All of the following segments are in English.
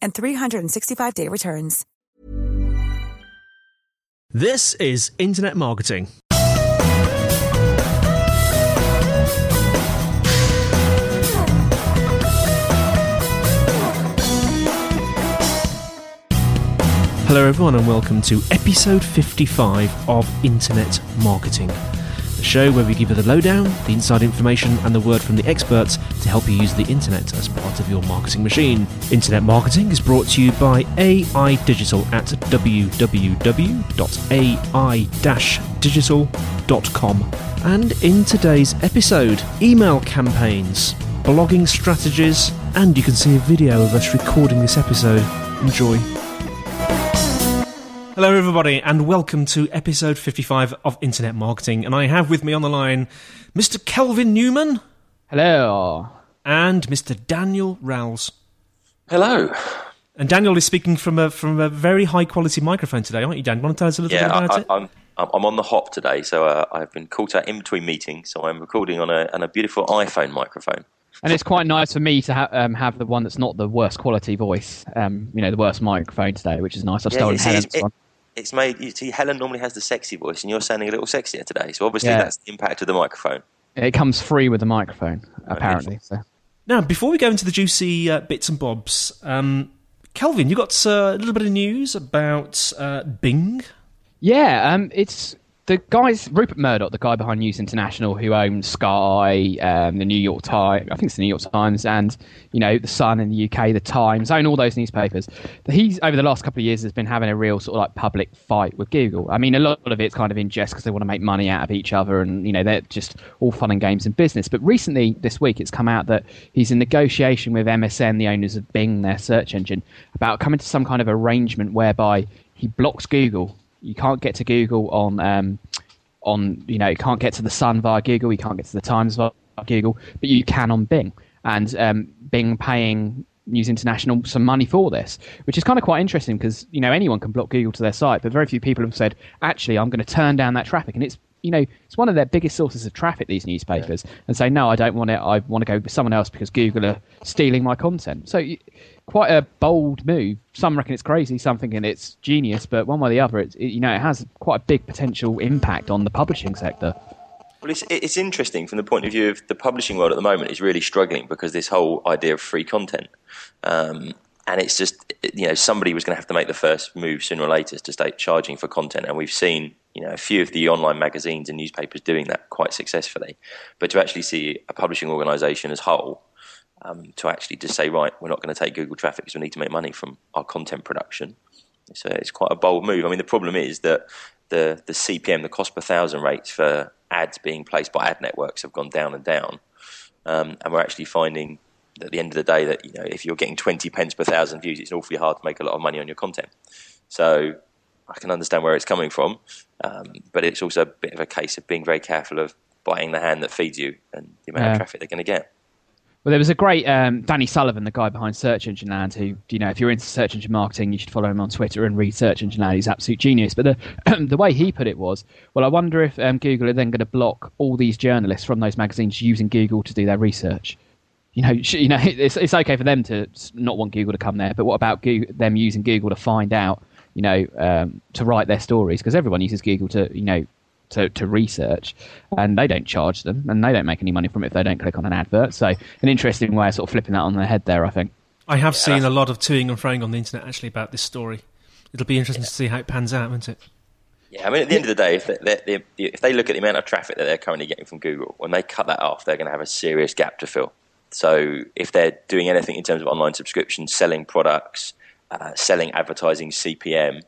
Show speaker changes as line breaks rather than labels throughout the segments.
and 365-day returns.
This is Internet Marketing. Hello, everyone, and welcome to episode 55 of Internet Marketing, the show where we give you the lowdown, the inside information, and the word from the experts to help you use the internet as part of your marketing machine. Internet Marketing is brought to you by AI Digital at www.ai-digital.com. And in today's episode, email campaigns, blogging strategies, and you can see a video of us recording this episode. Enjoy. Hello, everybody, and welcome to episode 55 of Internet Marketing. And I have with me on the line Mr. Kelvin Newman
Hello.
and Mr. Daniel Rowles.
Hello.
And Daniel is speaking from a from a very high quality microphone today, aren't you, Dan? Want to tell us a little
Yeah,
bit about
I,
it?
I, I'm I'm on the hop today, so uh, I've been caught out in between meetings, so I'm recording on a on a beautiful iPhone microphone.
And it's quite nice for me to ha- um, have the one that's not the worst quality voice, um, you know, the worst microphone today, which is nice. I've
Yeah,
stolen
it's,
Helen's
it's,
one.
It's made. You see, Helen normally has the sexy voice, and you're sounding a little sexier today. So obviously,
Yeah.
that's the impact of the microphone.
It comes free with the microphone, apparently. So.
Now, before we go into the juicy uh, bits and bobs, um, Kelvin, you got uh, a little bit of news about uh, Bing.
Yeah, um, it's the guys, Rupert Murdoch, the guy behind News International, who owns Sky, um, the New York Times, I think it's the New York Times, and you know the Sun in the UK, the Times, own all those newspapers. He's over the last couple of years has been having a real sort of like public fight with Google. I mean, a lot of it's kind of in jest because they want to make money out of each other, and you know they're just all fun and games in business. But recently, this week, it's come out that he's in negotiation with MSN, the owners of Bing, their search engine, about coming to some kind of arrangement whereby he blocks Google you can't get to Google on um, on you know you can't get to the Sun via Google, you can't get to the Times via Google, but you can on Bing, and um, Bing paying News International some money for this, which is kind of quite interesting because you know anyone can block Google to their site, but very few people have said actually I'm going to turn down that traffic, and it's you know it's one of their biggest sources of traffic these newspapers, and say no I don't want it, I want to go with someone else because Google are stealing my content. So. Quite a bold move. Some reckon it's crazy, some thinking it's genius, but one way or the other, it's, it, you know, it has quite a big potential impact on the publishing sector.
Well, it's it's interesting from the point of view of the publishing world at the moment is really struggling because this whole idea of free content, um, and it's just you know somebody was going to have to make the first move sooner or later to start charging for content, and we've seen you know a few of the online magazines and newspapers doing that quite successfully, but to actually see a publishing organisation as whole um, to actually just say right, we're not going to take Google traffic because we need to make money from our content production. So it's quite a bold move. I mean, the problem is that the the CPM, the cost per thousand rates for ads being placed by ad networks have gone down and down, um, and we're actually finding at the end of the day that you know if you're getting 20 pence per thousand views, it's awfully hard to make a lot of money on your content. So I can understand where it's coming from, um, but it's also a bit of a case of being very careful of biting the hand that feeds you and the amount
Yeah.
of traffic they're going to get.
Well, there was a great um, Danny Sullivan, the guy behind Search Engine Land, who, you know, if you're into search engine marketing, you should follow him on Twitter and read Search Engine Land. He's absolute genius. But the the way he put it was, well, I wonder if um, Google are then going to block all these journalists from those magazines using Google to do their research. You know, sh- you know, it's it's okay for them to not want Google to come there, but what about Google, them using Google to find out, you know, um, to write their stories? Because everyone uses Google to, you know, to, to research, and they don't charge them, and they don't make any money from it if they don't click on an advert. So, an interesting way of sort of flipping that on their head there, I think.
I have seen a lot of toing and froing on the internet actually about this story. It'll be interesting to see how it pans out, won't it?
Yeah, I mean, at the end of the day, if they, they, if they look at the amount of traffic that they're currently getting from Google, when they cut that off, they're going to have a serious gap to fill. So if they're doing anything in terms of online subscriptions, selling products, uh, selling advertising CPM,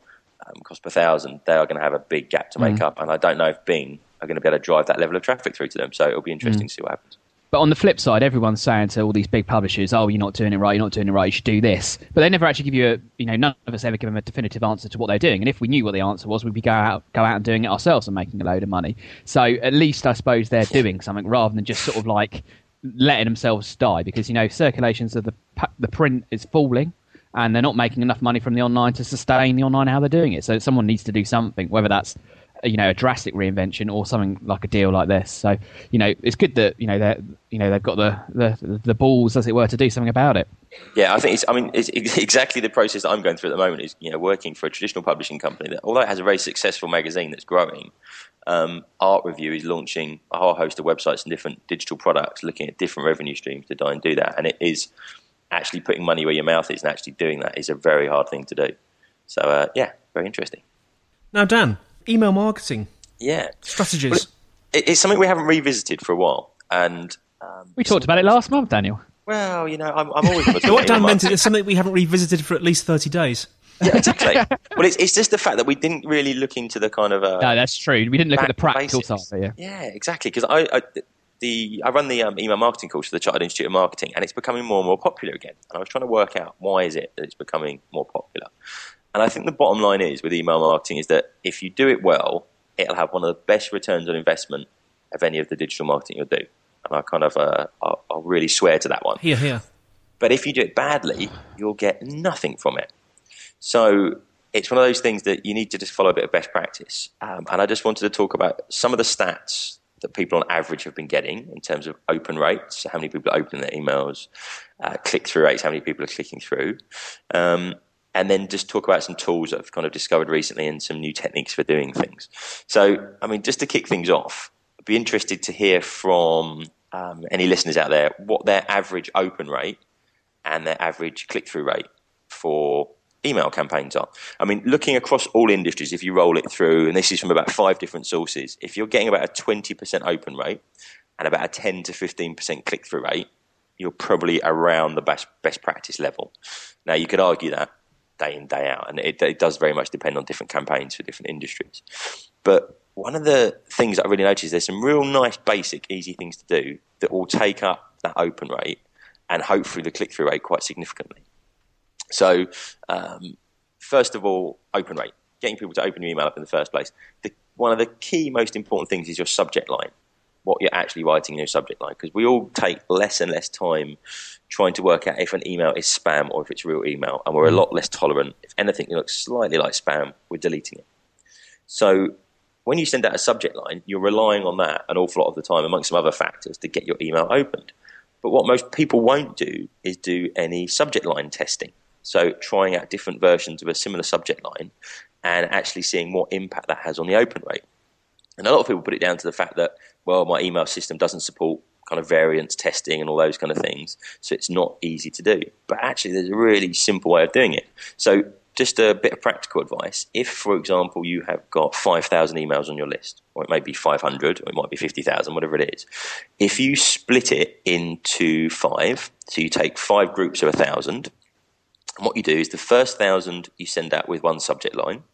um, cost per thousand, they are going to have a big gap to make mm. up. And I don't know if Bing are going to be able to drive that level of traffic through to them. So it'll be interesting mm. to see what happens.
But on the flip side, everyone's saying to all these big publishers, "Oh, you're not doing it right. You're not doing it right. You should do this." But they never actually give you a, you know, none of us ever give them a definitive answer to what they're doing. And if we knew what the answer was, we'd be go out, go out and doing it ourselves and making a load of money. So at least I suppose they're doing something rather than just sort of like letting themselves die because you know circulations of the the print is falling and they're not making enough money from the online to sustain the online how they're doing it. So someone needs to do something, whether that's you know a drastic reinvention or something like a deal like this. So you know it's good that you know they you know they've got the, the the balls as it were to do something about it.
Yeah, I think it's. I mean, it's exactly the process that I'm going through at the moment. Is you know working for a traditional publishing company that, although it has a very successful magazine that's growing, um, Art Review is launching a whole host of websites and different digital products, looking at different revenue streams to try and do that. And it is actually putting money where your mouth is, and actually doing that is a very hard thing to do. So uh, yeah, very interesting.
Now, Dan, email marketing.
Yeah.
Strategies.
Well, it, it's something we haven't revisited for a while. And
um, we talked about it last month, Daniel.
Well, you know, I'm, I'm always.
what Dan meant is something we haven't revisited for at least 30 days.
Yeah, exactly. well, it's, it's just the fact that we didn't really look into the kind of. Uh,
no, that's true. We didn't look at the practical basics. side. Yeah.
Yeah, exactly. Because I, I, the I run the um, email marketing course for the Chartered Institute of Marketing, and it's becoming more and more popular again. And I was trying to work out why is it that it's becoming more popular. And I think the bottom line is with email marketing is that if you do it well, it'll have one of the best returns on investment of any of the digital marketing you'll do. And I kind of, uh, I'll, I'll, really swear to that one.
Here, here.
But if you do it badly, you'll get nothing from it. So it's one of those things that you need to just follow a bit of best practice. Um, and I just wanted to talk about some of the stats that people on average have been getting in terms of open rates, how many people are opening their emails, uh, click through rates, how many people are clicking through. Um, and then just talk about some tools I've kind of discovered recently and some new techniques for doing things. So, I mean, just to kick things off, I'd be interested to hear from um, any listeners out there what their average open rate and their average click through rate for email campaigns are. I mean, looking across all industries, if you roll it through, and this is from about five different sources, if you're getting about a 20% open rate and about a 10 to 15% click through rate, you're probably around the best, best practice level. Now, you could argue that day in, day out. And it, it does very much depend on different campaigns for different industries. But one of the things I really noticed is there's some real nice, basic, easy things to do that will take up that open rate and hopefully the click through rate quite significantly. So, um, first of all, open rate, getting people to open your email up in the first place. The, one of the key, most important things is your subject line what you're actually writing in your subject line because we all take less and less time trying to work out if an email is spam or if it's real email, and we're a mm. lot less tolerant. If anything looks slightly like spam, we're deleting it. So when you send out a subject line, you're relying on that an awful lot of the time, amongst some other factors, to get your email opened. But what most people won't do is do any subject line testing. So trying out different versions of a similar subject line and actually seeing what impact that has on the open rate. And a lot of people put it down to the fact that, well, my email system doesn't support kind of variance testing and all those kind of things, so it's not easy to do. But actually, there's a really simple way of doing it. So, just a bit of practical advice. If, for example, you have got 5,000 emails on your list, or it may be 500, or it might be 50,000, whatever it is, if you split it into five, so you take five groups of a 1,000, what you do is the first 1,000 you send out with one subject line,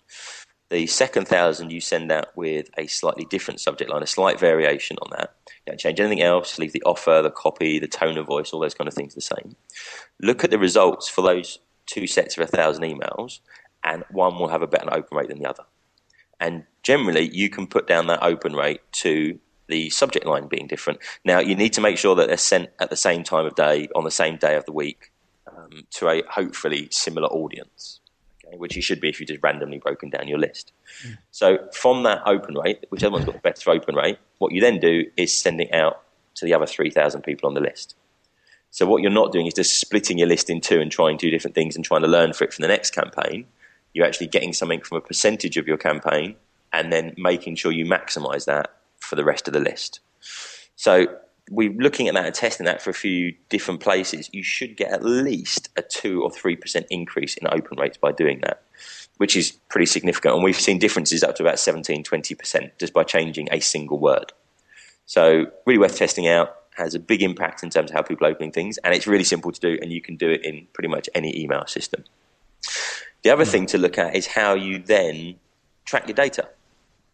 the second thousand you send out with a slightly different subject line, a slight variation on that. Don't change anything else, leave the offer, the copy, the tone of voice, all those kind of things the same. Look at the results for those two sets of a thousand emails, and one will have a better open rate than the other. And generally, you can put down that open rate to the subject line being different. Now, you need to make sure that they're sent at the same time of day, on the same day of the week, um, to a hopefully similar audience which you should be if you just randomly broken down your list. Mm. So from that open rate, whichever one's got the better open rate, what you then do is sending out to the other 3,000 people on the list. So what you're not doing is just splitting your list in two and trying two different things and trying to learn for it from the next campaign. You're actually getting something from a percentage of your campaign and then making sure you maximize that for the rest of the list. So we're looking at that and testing that for a few different places, you should get at least a two or three percent increase in open rates by doing that. which is pretty significant. And we've seen differences up to about 17, 20% just by changing a single word. So, really worth testing out. Has a big impact in terms of how people are opening things, and it's really simple to do, and you can do it in pretty much any email system. The other thing to look at is how you then track your data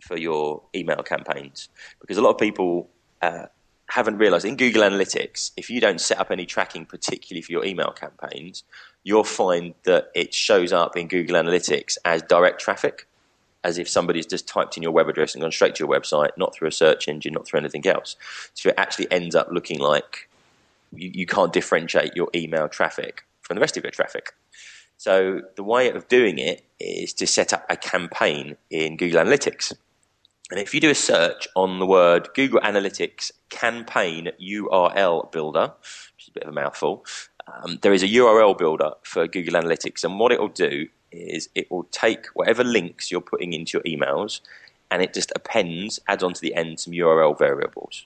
for your email campaigns, because a lot of people uh, haven't realized in Google Analytics, if you don't set up any tracking, particularly for your email campaigns, you'll find that it shows up in Google Analytics as direct traffic, as if somebody's just typed in your web address and gone straight to your website, not through a search engine, not through anything else. So it actually ends up looking like you, you can't differentiate your email traffic from the rest of your traffic. So the way of doing it is to set up a campaign in Google Analytics. And if you do a search on the word Google Analytics campaign URL builder, which is a bit of a mouthful, um, there is a URL builder for Google Analytics. And what it will do is it will take whatever links you're putting into your emails and it just appends, adds onto the end some URL variables.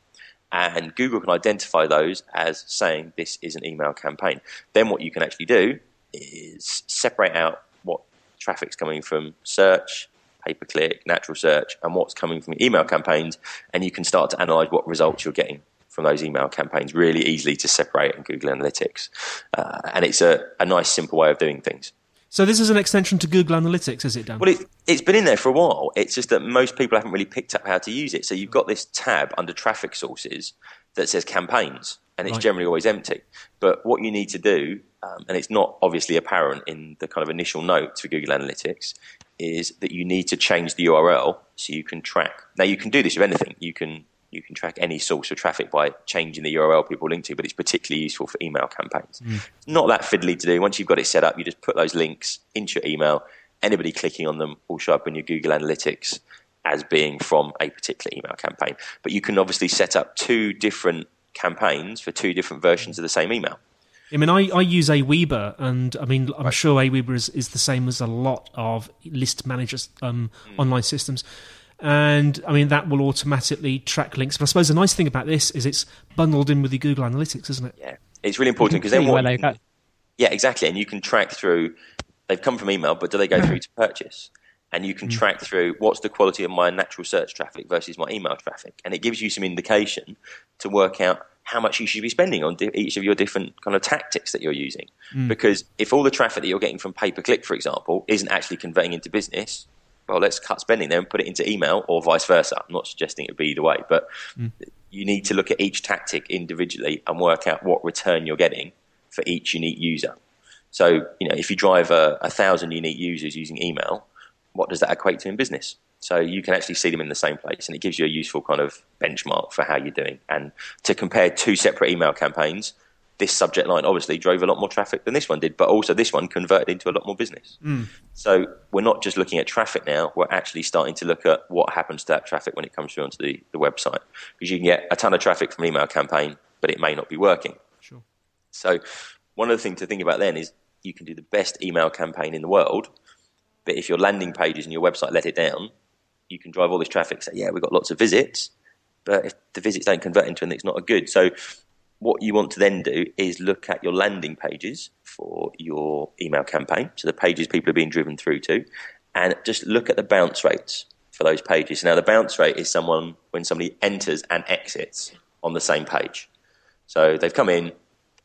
And Google can identify those as saying this is an email campaign. Then what you can actually do is separate out what traffic's coming from search, pay per click, natural search, and what's coming from email campaigns, and you can start to analyze what results you're getting from those email campaigns really easily to separate in Google Analytics. Uh, and it's a, a nice, simple way of doing things.
So this is an extension to Google Analytics, is it, Dan?
Well, it, has been in there for a while. It's just that most people haven't really picked up how to use it. So you've got this tab under traffic sources that says campaigns, and it's right. generally always empty. But what you need to do, um, and it's not obviously apparent in the kind of initial notes for Google Analytics, is that you need to change the URL so you can track. Now you can do this with anything. You can you can track any source of traffic by changing the URL people link to, but it's particularly useful for email campaigns. Mm. Not that fiddly to do. Once you've got it set up, you just put those links into your email. Anybody clicking on them will show up in your Google Analytics as being from a particular email campaign. But you can obviously set up two different campaigns for two different versions of the same email.
I mean, I, I use Aweber, and I mean, I'm right. sure Aweber is, is the same as a lot of list managers um, mm. online systems. And I mean, that will automatically track links. But I suppose the nice thing about this is it's bundled in with the Google Analytics, isn't it?
Yeah, it's really important because then what? Can, yeah, exactly. And you can track through. They've come from email, but do they go through to purchase? and you can mm. track through what's the quality of my natural search traffic versus my email traffic, and it gives you some indication to work out how much you should be spending on di- each of your different kind of tactics that you're using. Mm. Because if all the traffic that you're getting from pay per click, for example, isn't actually converting into business, well, let's cut spending there and put it into email or vice versa. I'm not suggesting it be either way, but mm. you need to look at each tactic individually and work out what return you're getting for each unique user. So, you know, if you drive a, a thousand unique users using email, what does that equate to in business? So you can actually see them in the same place, and it gives you a useful kind of benchmark for how you're doing. And to compare two separate email campaigns, this subject line obviously drove a lot more traffic than this one did, but also this one converted into a lot more business. Mm. So we're not just looking at traffic now, we're actually starting to look at what happens to that traffic when it comes through onto the, the website. Because you can get a ton of traffic from an email campaign, but it may not be working.
Sure.
So one of the things to think about then is you can do the best email campaign in the world, but if your landing pages and your website let it down, you can drive all this traffic. Say, yeah, we've got lots of visits, but if the visits don't convert into anything, it's not a good. So what you want to then do is look at your landing pages for your email campaign, so the pages people are being driven through to, and just look at the bounce rates for those pages. Now, the bounce rate is someone when somebody enters and exits on the same page. So they've come in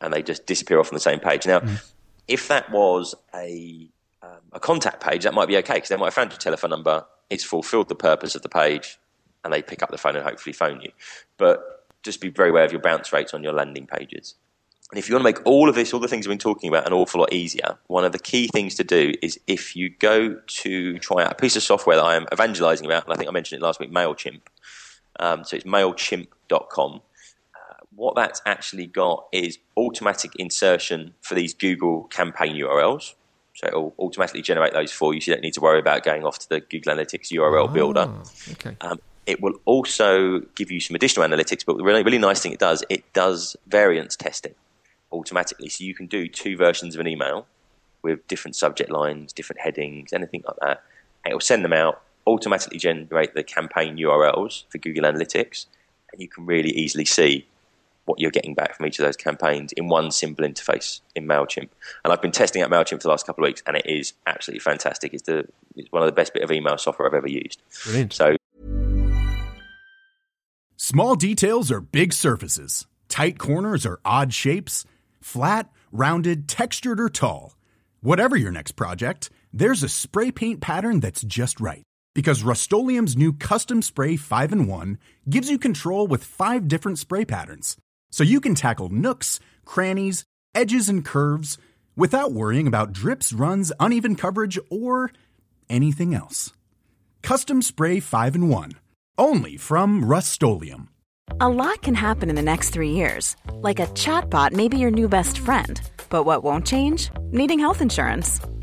and they just disappear off on the same page. Now, mm. if that was a um, a contact page, that might be okay because they might have found your telephone number, it's fulfilled the purpose of the page, and they pick up the phone and hopefully phone you. But just be very aware of your bounce rates on your landing pages. And if you want to make all of this, all the things we've been talking about, an awful lot easier, one of the key things to do is if you go to try out a piece of software that I am evangelizing about, and I think I mentioned it last week, MailChimp. Um, so it's mailchimp.com. Uh, what that's actually got is automatic insertion for these Google campaign URLs. So it'll automatically generate those for you, so you don't need to worry about going off to the Google Analytics URL ah, builder.
Okay.
Um, it will also give you some additional analytics, but the really, really nice thing it does, it does variance testing automatically. So you can do two versions of an email with different subject lines, different headings, anything like that. It will send them out, automatically generate the campaign URLs for Google Analytics, and you can really easily see what you're getting back from each of those campaigns in one simple interface in Mailchimp. And I've been testing out Mailchimp for the last couple of weeks, and it is absolutely fantastic. It's the it's one of the best bit of email software I've ever used.
Brilliant.
So
Small details are big surfaces. Tight corners are odd shapes. Flat, rounded, textured, or tall. Whatever your next project, there's a spray paint pattern that's just right. Because Rust new Custom Spray 5 in 1 gives you control with five different spray patterns. So you can tackle nooks, crannies, edges, and curves without worrying about drips, runs, uneven coverage, or anything else. Custom Spray 5 in 1. Only from Rust
A lot can happen in the next three years. Like a chatbot may be your new best friend. But what won't change? Needing health insurance.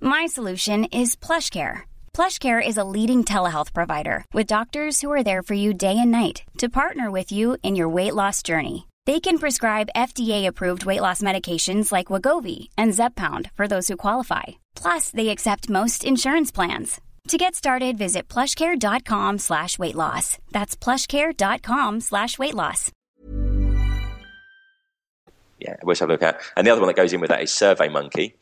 My solution is PlushCare. PlushCare is a leading telehealth provider with doctors who are there for you day and night to partner with you in your weight loss journey. They can prescribe FDA-approved weight loss medications like Wegovy and Zepbound for those who qualify. Plus, they accept most insurance plans. To get started, visit plushcare.com slash weight loss. That's plushcare.com slash weight loss.
yeah, have a look at. And the other one that goes in with that is SurveyMonkey,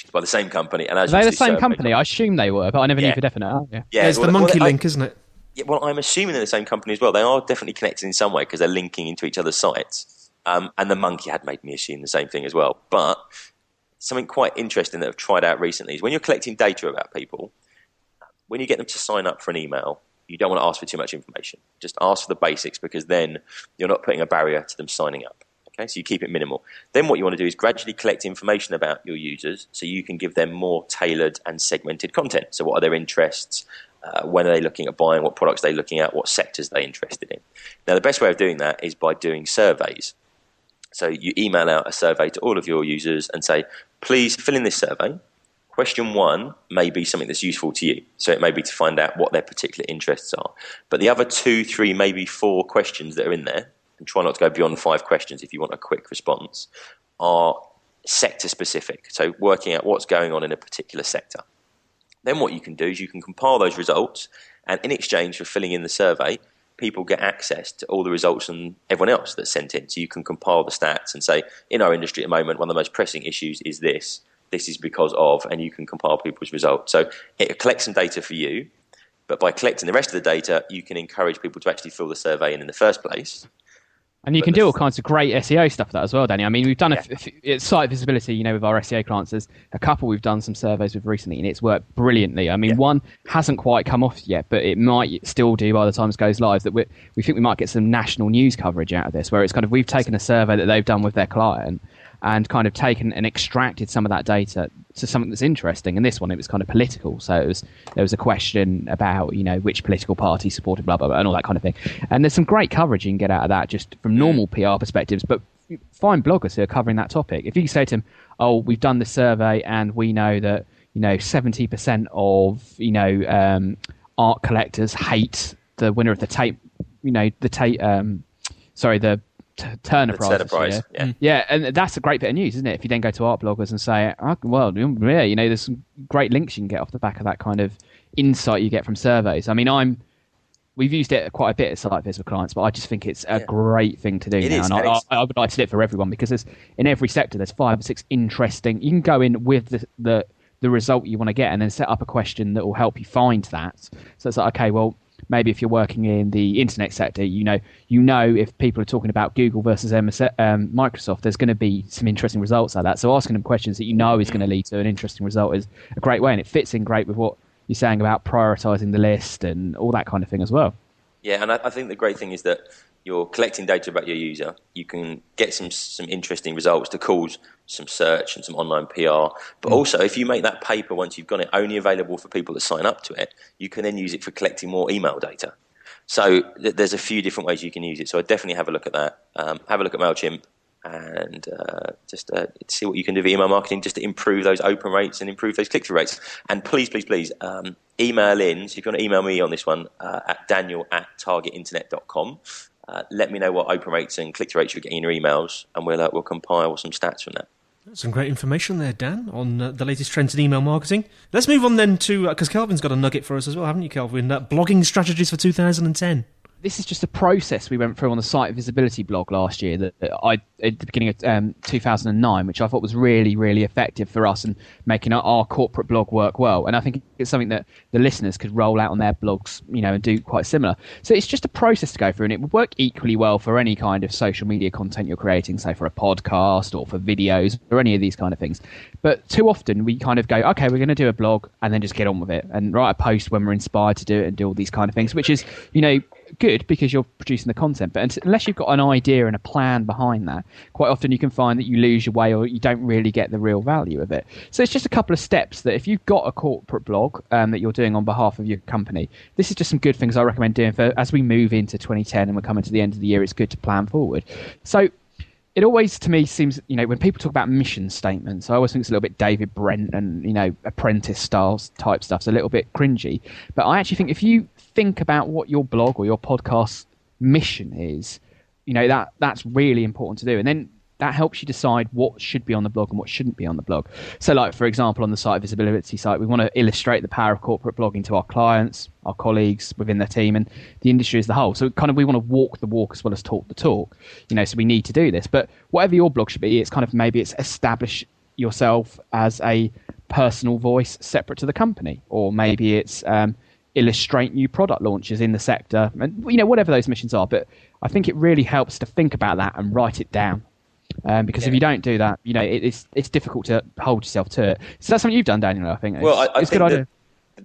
which is by the same company. And as
Are they the same
Survey
company? I assume they were, but I never
Yeah.
knew for definite. Oh, yeah.
Yeah,
it's
well,
the
well,
monkey
I-
link, isn't it?
Yeah, well, I'm assuming they're the same company as well. They are definitely connected in some way because they're linking into each other's sites. Um, and the monkey had made me assume the same thing as well. But something quite interesting that I've tried out recently is when you're collecting data about people, when you get them to sign up for an email, you don't want to ask for too much information. Just ask for the basics because then you're not putting a barrier to them signing up. Okay, so you keep it minimal. Then what you want to do is gradually collect information about your users so you can give them more tailored and segmented content. So what are their interests? Uh, when are they looking at buying? What products are they looking at? What sectors are they interested in? Now, the best way of doing that is by doing surveys. So you email out a survey to all of your users and say, please fill in this survey. Question one may be something that's useful to you. So it may be to find out what their particular interests are. But the other two, three, maybe four questions that are in there, and try not to go beyond five questions if you want a quick response, are sector specific. So working out what's going on in a particular sector. Then what you can do is you can compile those results, and in exchange for filling in the survey, people get access to all the results from everyone else that's sent in. So you can compile the stats and say, in our industry at the moment, one of the most pressing issues is this. This is because of, and you can compile people's results. So it collects some data for you, but by collecting the rest of the data, you can encourage people to actually fill the survey in in the first place.
And you
But
can do all kinds of great SEO stuff with that as well, Danny. I mean, we've done a
Yeah.
f- f- site visibility, you know, with our SEO clients. There's a couple we've done some surveys with recently, and it's worked brilliantly. I mean,
Yeah.
one hasn't quite come off yet, but it might still do by the time it goes live. That we we think we might get some national news coverage out of this, where it's kind of we've taken a survey that they've done with their client and kind of taken and extracted some of that data to something that's interesting. And this one, it was kind of political. So it was there was a question about you know which political party supported blah blah blah and all that kind of thing. And there's some great coverage you can get out of that just from normal PR perspectives, but find bloggers who are covering that topic. If you say to them, "Oh, we've done this survey and we know that you know 70% of you know um, art collectors hate the winner of the Tate, you know the Tate, um, sorry the T- Turner
The
Prize.
Turner. Prize, yeah. Mm.
Yeah, and that's a great bit of news, isn't it? If you then go to art bloggers and say, oh, well, yeah, you know, there's some great links you can get off the back of that kind of insight you get from surveys. I mean, I'm we've used it quite a bit at SiteViz with clients, but I just think it's a
Yeah.
great thing to do
It
now,
is,
and I,
it's-
I, I would like to do it for everyone because there's in every sector there's five or six interesting. You can go in with the the, the result you want to get, and then set up a question that will help you find that. So it's like, okay, well, maybe if you're working in the internet sector, you know, you know if people are talking about Google versus MS, um, Microsoft, there's going to be some interesting results like that. So asking them questions that you know is going to lead to an interesting result is a great way, and it fits in great with what you're saying about prioritizing the list and all that kind of thing as well.
Yeah, and I, I think the great thing is that you're collecting data about your user. You can get some some interesting results to cause some search and some online PR. But also, if you make that paper once you've got it only available for people that sign up to it, you can then use it for collecting more email data. So th- there's a few different ways you can use it. So I definitely have a look at that. Um, have a look at Mailchimp and uh, just uh, see what you can do with email marketing just to improve those open rates and improve those click through rates. And please, please, please um, email in. So if you want to email me on this one uh, at daniel at targetinternet.com, uh, let me know what open rates and click through rates you're getting in your emails, and we'll, uh, we'll compile some stats from that.
Some great information there, Dan, on uh, the latest trends in email marketing. Let's move on then to, because Kelvin's got a nugget for us as well, haven't you, Kelvin? blogging strategies for 2010
this is just a process we went through on the site visibility blog last year that I at the beginning of um, 2009, which I thought was really really effective for us and making our, our, corporate blog work well. And I think it's something that the listeners could roll out on their blogs, you know, and do quite similar. So it's just a process to go through, and it would work equally well for any kind of social media content you're creating, say for a podcast or for videos or any of these kind of things. But too often we kind of go, okay, we're going to do a blog and then just get on with it and write a post when we're inspired to do it and do all these kind of things, which is, you know good because you're producing the content. But unless you've got an idea and a plan behind that, quite often you can find that you lose your way or you don't really get the real value of it. So it's just a couple of steps that if you've got a corporate blog um, that you're doing on behalf of your company, this is just some good things I recommend doing for as we move into 2010 and we're coming to the end of the year. It's good to plan forward. So it always to me seems you know when people talk about mission statements i always think it's a little bit david brent and you know apprentice styles type stuff. It's a little bit cringy. But i actually think if you think about what your blog or your podcast mission is, you know that that's really important to do, and then that helps you decide what should be on the blog and what shouldn't be on the blog. So, like for example, on the site visibility site, we want to illustrate the power of corporate blogging to our clients, our colleagues within the team, and the industry as a whole. So, kind of we want to walk the walk as well as talk the talk. You know, so we need to do this. But whatever your blog should be, it's kind of maybe it's establish yourself as a personal voice separate to the company, or maybe it's um, illustrate new product launches in the sector, and you know whatever those missions are. But I think it really helps to think about that and write it down. Um, because yeah. if you don't do that, you know it, it's it's difficult to hold yourself to it. So that's something you've done, Daniel. I think. It's,
well, I, I
it's
think good idea.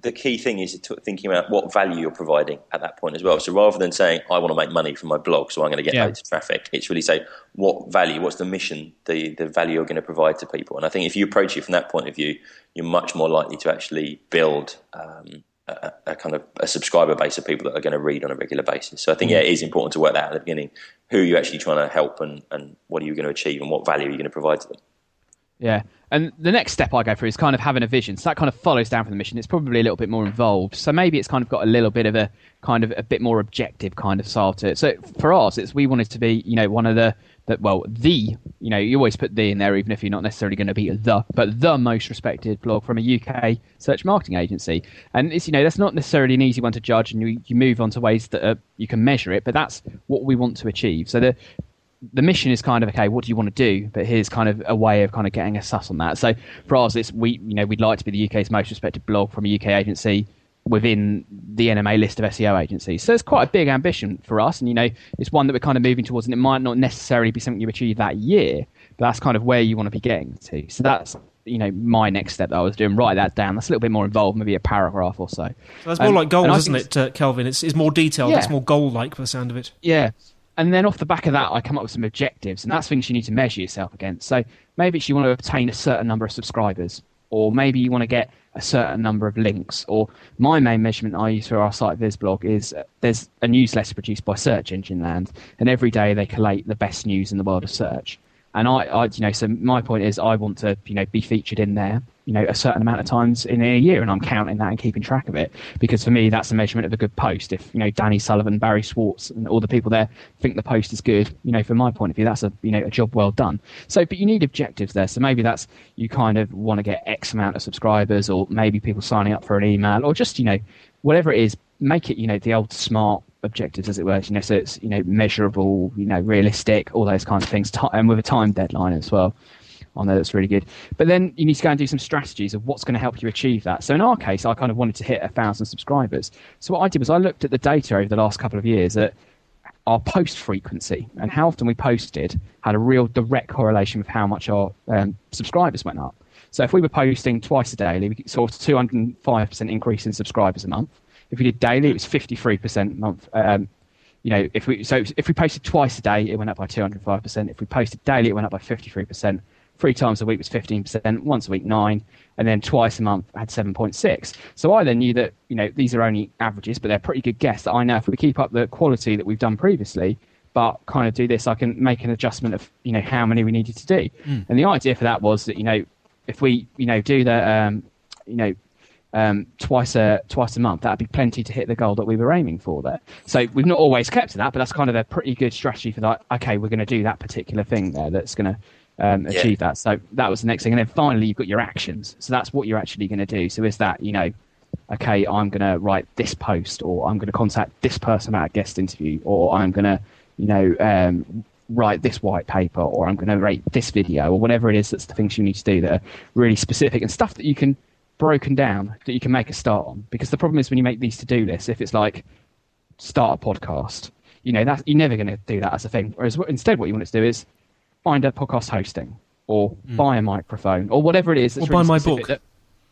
The key thing is thinking about what value you're providing at that point as well. So rather than saying I want to make money from my blog, so I'm going to get yeah. loads of traffic, it's really say what value, what's the mission, the the value you're going to provide to people. And I think if you approach it from that point of view, you're much more likely to actually build. Um, a, kind of a subscriber base of people that are going to read on a regular basis. So I think yeah, it is important to work that out at the beginning. Who are you actually trying to help, and, and what are you going to achieve, and what value are you going to provide to them?
Yeah, and the next step I go through is kind of having a vision. So that kind of follows down from the mission. It's probably a little bit more involved. So maybe it's kind of got a little bit of a kind of a bit more objective kind of style to it. So for us, it's we wanted to be, you know, one of the that well the you know you always put the in there even if you're not necessarily going to be the but the most respected blog from a UK search marketing agency. And it's you know that's not necessarily an easy one to judge and you, you move on to ways that are, you can measure it but that's what we want to achieve. So the the mission is kind of okay what do you want to do? But here's kind of a way of kind of getting a suss on that. So for us it's we you know we'd like to be the UK's most respected blog from a UK agency within the NMA list of SEO agencies. So it's quite a big ambition for us, and you know, it's one that we're kind of moving towards, and it might not necessarily be something you achieve that year, but that's kind of where you want to be getting to. So that's you know my next step that I was doing. Write that down. That's a little bit more involved, maybe a paragraph or so.
so that's more um, like goals, isn't it, uh, Kelvin? It's, it's more detailed. Yeah. It's more goal-like, for the sound of it.
Yeah. And then off the back of that, I come up with some objectives, and that's things you need to measure yourself against. So maybe it's you want to obtain a certain number of subscribers, or maybe you want to get a certain number of links. Or my main measurement I use for our site Viz blog is uh, there's a newsletter produced by Search Engine Land, and every day they collate the best news in the world of search. And I, I, you know, so my point is, I want to, you know, be featured in there, you know, a certain amount of times in a year, and I'm counting that and keeping track of it because for me, that's a measurement of a good post. If you know Danny Sullivan, Barry Schwartz, and all the people there think the post is good, you know, from my point of view, that's a you know a job well done. So, but you need objectives there. So maybe that's you kind of want to get X amount of subscribers, or maybe people signing up for an email, or just you know, whatever it is, make it you know the old smart objectives, as it were. You know, so it's you know measurable, you know, realistic, all those kinds of things, and with a time deadline as well. I know that's really good. But then you need to go and do some strategies of what's going to help you achieve that. So in our case, I kind of wanted to hit a thousand subscribers. So what I did was I looked at the data over the last couple of years at our post frequency and how often we posted had a real direct correlation with how much our um, subscribers went up. So if we were posting twice a daily, we saw a 205% increase in subscribers a month. If we did daily, it was 53% month. Um, you know, if we so if we posted twice a day, it went up by 205%. If we posted daily, it went up by 53%. Three times a week was 15%, once a week 9 and then twice a month had 7.6. So I then knew that, you know, these are only averages, but they're pretty good guess that I know if we keep up the quality that we've done previously, but kind of do this, I can make an adjustment of, you know, how many we needed to do. Mm. And the idea for that was that, you know, if we, you know, do the, um, you know, um, twice a twice a month, that'd be plenty to hit the goal that we were aiming for there. So we've not always kept to that, but that's kind of a pretty good strategy for that. Okay, we're going to do that particular thing there that's going to um, achieve yeah. that. So that was the next thing, and then finally you've got your actions. So that's what you're actually going to do. So is that you know, okay, I'm going to write this post, or I'm going to contact this person at a guest interview, or I'm going to you know um, write this white paper, or I'm going to rate this video, or whatever it is. That's the things you need to do that are really specific and stuff that you can broken down that you can make a start on. Because the problem is when you make these to do lists, if it's like start a podcast, you know that you're never going to do that as a thing. Whereas instead, what you want it to do is find a podcast hosting or mm. buy a microphone or whatever it is.
or buy my book.
That,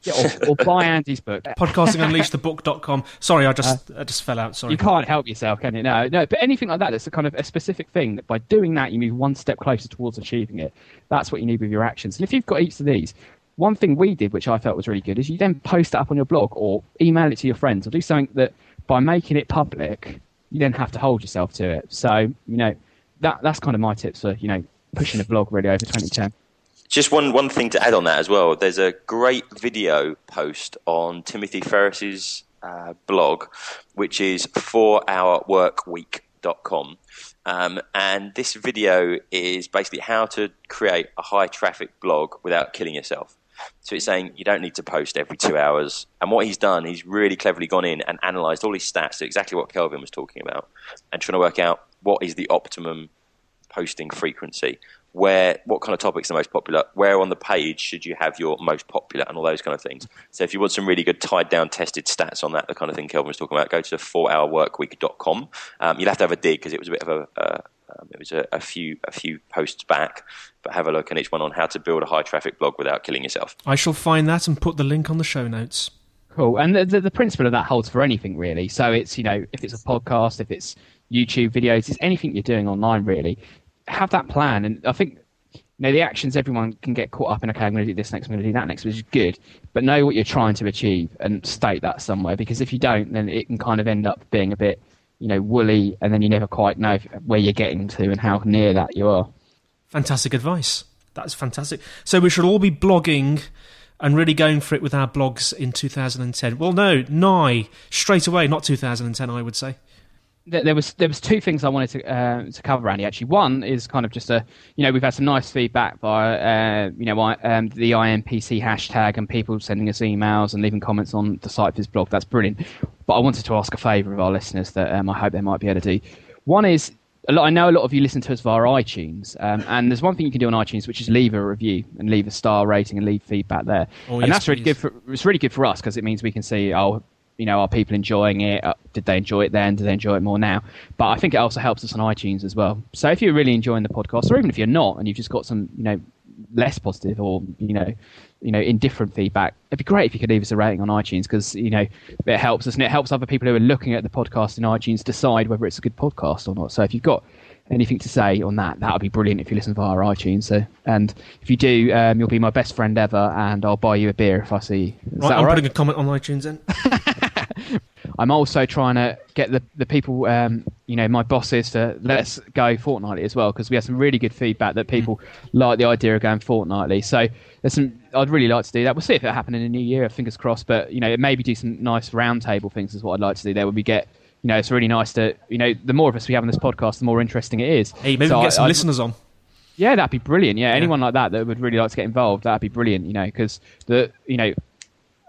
yeah, or, or, buy Andy's book.
Podcastingunleashedthebook.com. Sorry, I just uh, I just fell out. Sorry.
You can't help yourself, can you? No, no. But anything like that, that's a kind of a specific thing that by doing that, you move one step closer towards achieving it. That's what you need with your actions. And if you've got each of these, one thing we did, which I felt was really good, is you then post it up on your blog or email it to your friends or do something that by making it public, you then have to hold yourself to it. So, you know, that that's kind of my tips for, you know, pushing a blog really over 2010.
Just one, one thing to add on that as well. There's a great video post on Timothy Ferriss's uh, blog, which is 4hourworkweek.com. Um, and this video is basically how to create a high traffic blog without killing yourself. So he's saying you don't need to post every two hours. And what he's done, he's really cleverly gone in and analysed all his stats, exactly what Kelvin was talking about, and trying to work out what is the optimum posting frequency, where what kind of topics are most popular, where on the page should you have your most popular, and all those kind of things. So if you want some really good tied down, tested stats on that, the kind of thing Kelvin was talking about, go to 4hourworkweek.com. Um, you'll have to have a dig because it was a bit of a uh, um, it was a, a, few a few posts back, but have a look on each one on how to build a high traffic blog without killing yourself.
I shall find that and put the link on the show notes.
Cool, and the, the, the principle of that holds for anything really. So it's you know if it's a podcast, if it's YouTube videos, it's anything you're doing online really have that plan, and I think you know the actions everyone can get caught up in. Okay, I'm going to do this next. I'm going to do that next, which is good. But know what you're trying to achieve and state that somewhere, because if you don't, then it can kind of end up being a bit, you know, woolly, and then you never quite know where you're getting to and how near that you are.
Fantastic advice. That's fantastic. So we should all be blogging and really going for it with our blogs in 2010. Well, no, nigh straight away, not 2010, I would say
there was there was two things I wanted to uh, to cover, Andy. Actually, one is kind of just a you know we've had some nice feedback via uh, you know um, the IMPC hashtag and people sending us emails and leaving comments on the SiteViz blog. That's brilliant. But I wanted to ask a favour of our listeners that um, I hope they might be able to do. One is Lot, I know a lot of you listen to us via iTunes, um, and there's one thing you can do on iTunes, which is leave a review and leave a star rating and leave feedback there. Oh, and yes, that's really please. good for it's really good for us because it means we can see oh you know, are people enjoying it? Uh, did they enjoy it then? Do they enjoy it more now? But I think it also helps us on iTunes as well. So if you're really enjoying the podcast, or even if you're not, and you've just got some, you know, less positive or you know, you know, indifferent feedback, it'd be great if you could leave us a rating on iTunes because you know it helps us and it helps other people who are looking at the podcast in iTunes decide whether it's a good podcast or not. So if you've got anything to say on that, that would be brilliant if you listen via iTunes. So, and if you do, um, you'll be my best friend ever, and I'll buy you a beer if I see you.
Is right, I'm right? putting a comment on iTunes then.
I'm also trying to get the the people, um, you know, my bosses to let us go fortnightly as well because we had some really good feedback that people mm. like the idea of going fortnightly. So there's some. I'd really like to do that. We'll see if it happens in the new year. Fingers crossed. But you know, maybe do some nice roundtable things is what I'd like to do. There would be get. You know, it's really nice to. You know, the more of us we have on this podcast, the more interesting it is.
Hey, maybe so we can get some I, listeners on.
Yeah, that'd be brilliant. Yeah, yeah, anyone like that that would really like to get involved, that'd be brilliant. You know, because the you know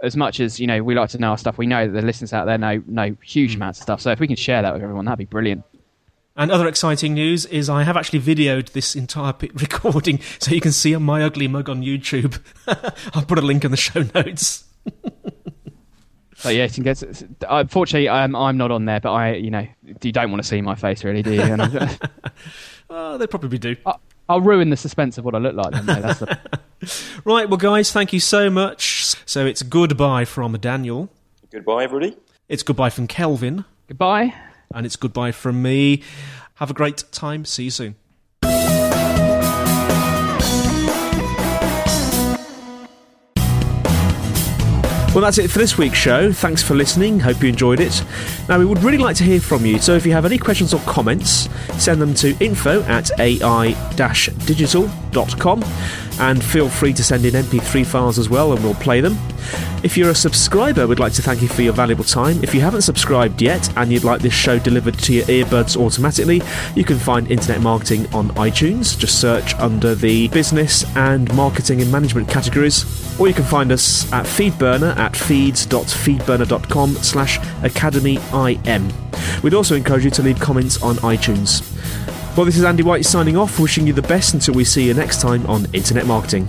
as much as you know we like to know our stuff, we know that the listeners out there know know huge mm. amounts of stuff. So if we can share that with everyone, that'd be brilliant.
And other exciting news is I have actually videoed this entire recording, so you can see my ugly mug on YouTube. I'll put a link in the show notes.
So yeah, you can get. Unfortunately, I'm I'm not on there, but I, you know, you don't want to see my face, really, do you?
oh, they probably do.
I, I'll ruin the suspense of what I look like. Then, That's the...
right, well, guys, thank you so much. So it's goodbye from Daniel.
Goodbye, everybody.
It's goodbye from Kelvin.
Goodbye.
And it's goodbye from me. Have a great time. See you soon. Well, that's it for this week's show. Thanks for listening. Hope you enjoyed it. Now, we would really like to hear from you, so if you have any questions or comments, send them to info at ai-digital.com and feel free to send in MP3 files as well and we'll play them. If you're a subscriber, we'd like to thank you for your valuable time. If you haven't subscribed yet and you'd like this show delivered to your earbuds automatically, you can find Internet Marketing on iTunes. Just search under the business and marketing and management categories. Or you can find us at Feedburner at feeds.feedburner.com slash academyim. We'd also encourage you to leave comments on iTunes. Well, this is Andy White signing off, wishing you the best until we see you next time on Internet Marketing.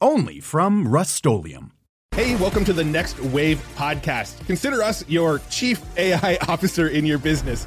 Only from Rust-Oleum
Hey, welcome to the Next Wave podcast. Consider us your chief AI officer in your business.